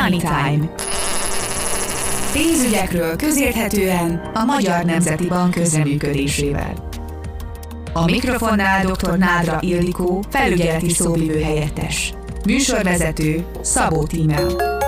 Money Time. Pénzügyekről közérthetően a Magyar Nemzeti Bank közreműködésével. A mikrofonnál dr. Nádra Ildikó, felügyeleti szóvivő helyettes. Műsorvezető Szabó Tímea.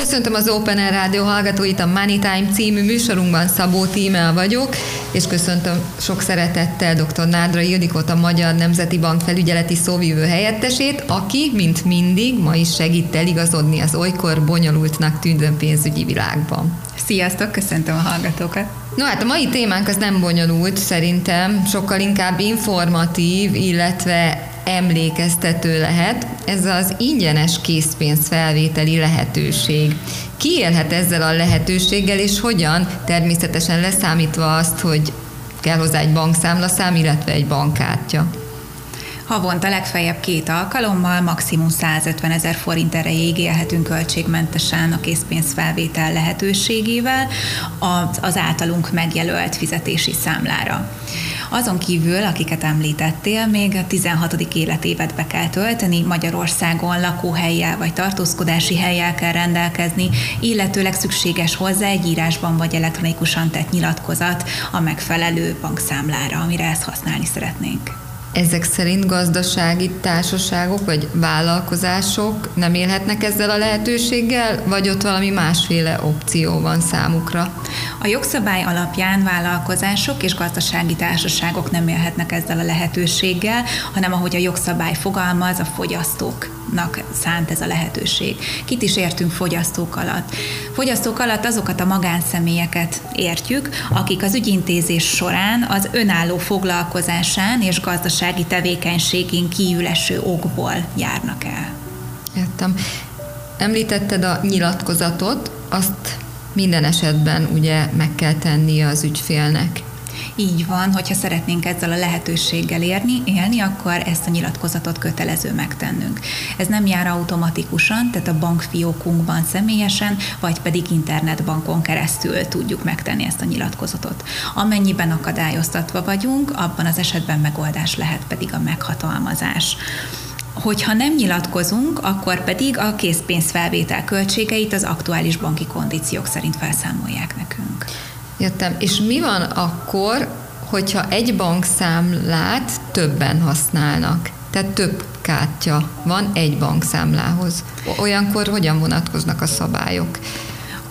Köszöntöm az Open Air Rádió hallgatóit, a Money Time című műsorunkban Szabó Tímea vagyok, és köszöntöm sok szeretettel dr. Nádra Ildikot, a Magyar Nemzeti Bank felügyeleti szóvívő helyettesét, aki, mint mindig, ma is segít eligazodni az olykor bonyolultnak tűnő pénzügyi világban. Sziasztok, köszöntöm a hallgatókat! No hát a mai témánk az nem bonyolult szerintem, sokkal inkább informatív, illetve emlékeztető lehet, ez az ingyenes készpénz felvételi lehetőség. Ki élhet ezzel a lehetőséggel, és hogyan? Természetesen leszámítva azt, hogy kell hozzá egy bankszámlaszám, illetve egy bankkártya. Havonta legfeljebb két alkalommal, maximum 150 ezer forint erejéig élhetünk költségmentesen a készpénzfelvétel lehetőségével az, az általunk megjelölt fizetési számlára. Azon kívül, akiket említettél, még a 16. életévet be kell tölteni, Magyarországon lakóhelyjel vagy tartózkodási helyjel kell rendelkezni, illetőleg szükséges hozzá egy írásban vagy elektronikusan tett nyilatkozat a megfelelő bankszámlára, amire ezt használni szeretnénk. Ezek szerint gazdasági társaságok vagy vállalkozások nem élhetnek ezzel a lehetőséggel, vagy ott valami másféle opció van számukra? A jogszabály alapján vállalkozások és gazdasági társaságok nem élhetnek ezzel a lehetőséggel, hanem ahogy a jogszabály fogalmaz, a fogyasztóknak szánt ez a lehetőség. Kit is értünk fogyasztók alatt? Fogyasztók alatt azokat a magánszemélyeket értjük, akik az ügyintézés során az önálló foglalkozásán és gazdasági tevékenységén kívül eső okból járnak el. Értem. Említetted a nyilatkozatot, azt minden esetben ugye meg kell tennie az ügyfélnek. Így van, hogyha szeretnénk ezzel a lehetőséggel érni, élni, akkor ezt a nyilatkozatot kötelező megtennünk. Ez nem jár automatikusan, tehát a bankfiókunkban személyesen, vagy pedig internetbankon keresztül tudjuk megtenni ezt a nyilatkozatot. Amennyiben akadályoztatva vagyunk, abban az esetben megoldás lehet pedig a meghatalmazás hogyha nem nyilatkozunk, akkor pedig a készpénzfelvétel költségeit az aktuális banki kondíciók szerint felszámolják. Jöttem. És mi van akkor, hogyha egy bankszámlát többen használnak? Tehát több kártya van egy bankszámlához. Olyankor hogyan vonatkoznak a szabályok?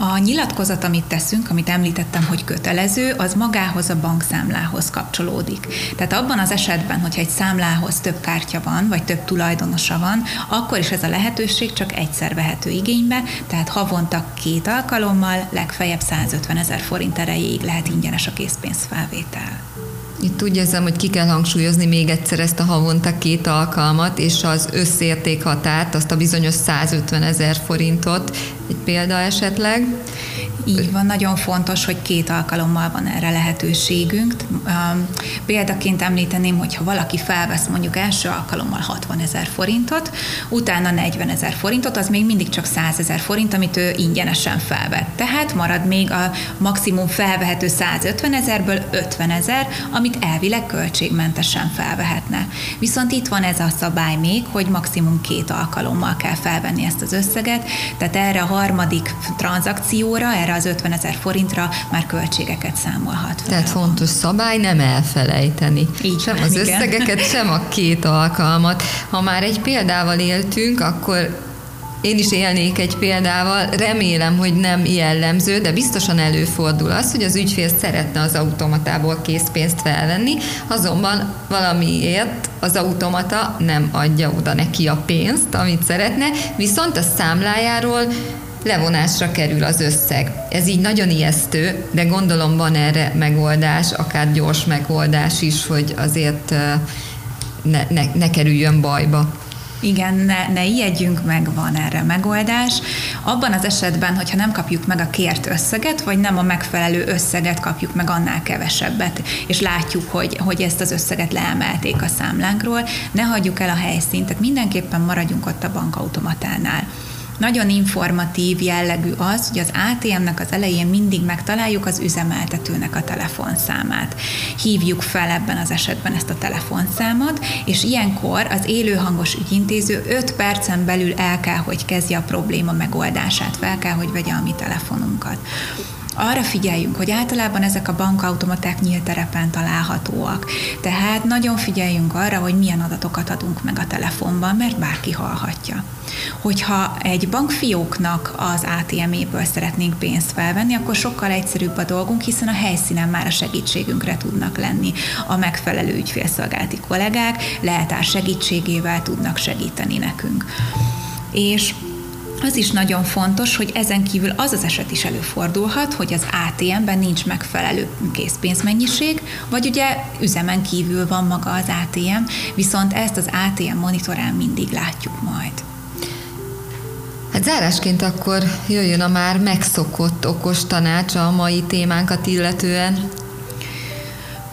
A nyilatkozat, amit teszünk, amit említettem, hogy kötelező, az magához a bankszámlához kapcsolódik. Tehát abban az esetben, hogyha egy számlához több kártya van, vagy több tulajdonosa van, akkor is ez a lehetőség csak egyszer vehető igénybe, tehát havonta két alkalommal legfeljebb 150 ezer forint erejéig lehet ingyenes a készpénzfelvétel. Itt úgy érzem, hogy ki kell hangsúlyozni még egyszer ezt a havonta két alkalmat, és az összértékhatárt, azt a bizonyos 150 ezer forintot, egy példa esetleg. Így van, nagyon fontos, hogy két alkalommal van erre lehetőségünk. Példaként említeném, hogy ha valaki felvesz mondjuk első alkalommal 60 ezer forintot, utána 40 ezer forintot, az még mindig csak 100 ezer forint, amit ő ingyenesen felvett. Tehát marad még a maximum felvehető 150 ezerből 50 ezer, amit elvileg költségmentesen felvehetne. Viszont itt van ez a szabály még, hogy maximum két alkalommal kell felvenni ezt az összeget, tehát erre a harmadik tranzakcióra, erre az 50 ezer forintra már költségeket számolhat fel. Tehát fontos szabály nem elfelejteni. Így sem az igen. összegeket, sem a két alkalmat. Ha már egy példával éltünk, akkor én is élnék egy példával, remélem, hogy nem jellemző, de biztosan előfordul az, hogy az ügyfél szeretne az automatából készpénzt felvenni, azonban valamiért az automata nem adja oda neki a pénzt, amit szeretne, viszont a számlájáról levonásra kerül az összeg. Ez így nagyon ijesztő, de gondolom van erre megoldás, akár gyors megoldás is, hogy azért ne, ne, ne kerüljön bajba. Igen, ne, ne ijedjünk meg, van erre megoldás. Abban az esetben, hogyha nem kapjuk meg a kért összeget, vagy nem a megfelelő összeget kapjuk meg annál kevesebbet, és látjuk, hogy, hogy ezt az összeget leemelték a számlánkról, ne hagyjuk el a helyszínt, tehát mindenképpen maradjunk ott a bankautomatánál Nagyon informatív jellegű az, hogy az ATM-nek az elején mindig megtaláljuk az üzemeltetőnek a telefonszámát. Hívjuk fel ebben az esetben ezt a telefonszámot, és ilyenkor az élőhangos ügyintéző 5 percen belül el kell, hogy kezdje a probléma megoldását, fel kell, hogy vegye a mi telefonunkat arra figyeljünk, hogy általában ezek a bankautomaták nyílt terepen találhatóak. Tehát nagyon figyeljünk arra, hogy milyen adatokat adunk meg a telefonban, mert bárki hallhatja. Hogyha egy bankfióknak az ATM-éből szeretnénk pénzt felvenni, akkor sokkal egyszerűbb a dolgunk, hiszen a helyszínen már a segítségünkre tudnak lenni a megfelelő ügyfélszolgálati kollégák, lehetár segítségével tudnak segíteni nekünk. És az is nagyon fontos, hogy ezen kívül az az eset is előfordulhat, hogy az ATM-ben nincs megfelelő készpénzmennyiség, vagy ugye üzemen kívül van maga az ATM, viszont ezt az ATM monitorán mindig látjuk majd. Hát zárásként akkor jöjjön a már megszokott okos tanács a mai témánkat illetően.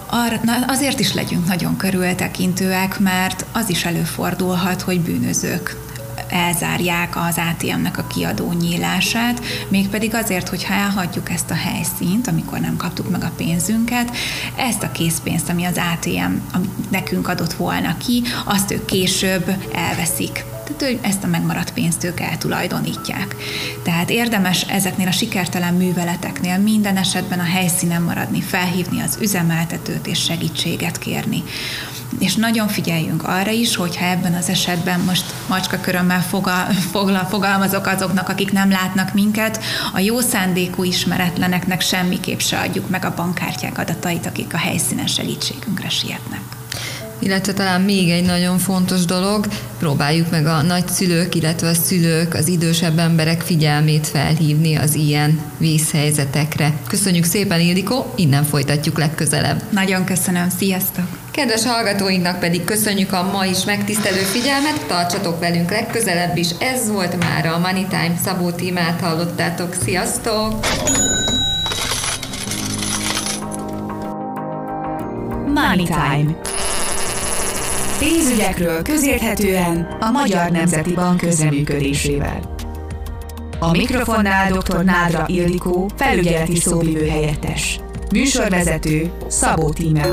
Arra, na azért is legyünk nagyon körültekintőek, mert az is előfordulhat, hogy bűnözők elzárják az ATM-nek a kiadó nyílását, mégpedig azért, hogyha elhagyjuk ezt a helyszínt, amikor nem kaptuk meg a pénzünket, ezt a készpénzt, ami az ATM ami nekünk adott volna ki, azt ők később elveszik. Tehát hogy ezt a megmaradt pénzt ők eltulajdonítják. Tehát érdemes ezeknél a sikertelen műveleteknél minden esetben a helyszínen maradni, felhívni az üzemeltetőt és segítséget kérni és nagyon figyeljünk arra is, hogyha ebben az esetben most macska körömmel fogal, fogal, fogalmazok azoknak, akik nem látnak minket, a jó szándékú ismeretleneknek semmiképp se adjuk meg a bankkártyák adatait, akik a helyszínen segítségünkre sietnek. Illetve talán még egy nagyon fontos dolog, próbáljuk meg a nagyszülők, illetve a szülők, az idősebb emberek figyelmét felhívni az ilyen vészhelyzetekre. Köszönjük szépen, Ildikó, innen folytatjuk legközelebb. Nagyon köszönöm, sziasztok! Kedves hallgatóinknak pedig köszönjük a ma is megtisztelő figyelmet, tartsatok velünk legközelebb is. Ez volt már a Money Time Szabó Tímát hallottátok. Sziasztok! Money Time. Pénzügyekről közérthetően a Magyar Nemzeti Bank közreműködésével. A mikrofonnál dr. Nádra Ildikó, felügyeleti szóvivő helyettes. Műsorvezető Szabó Tímea.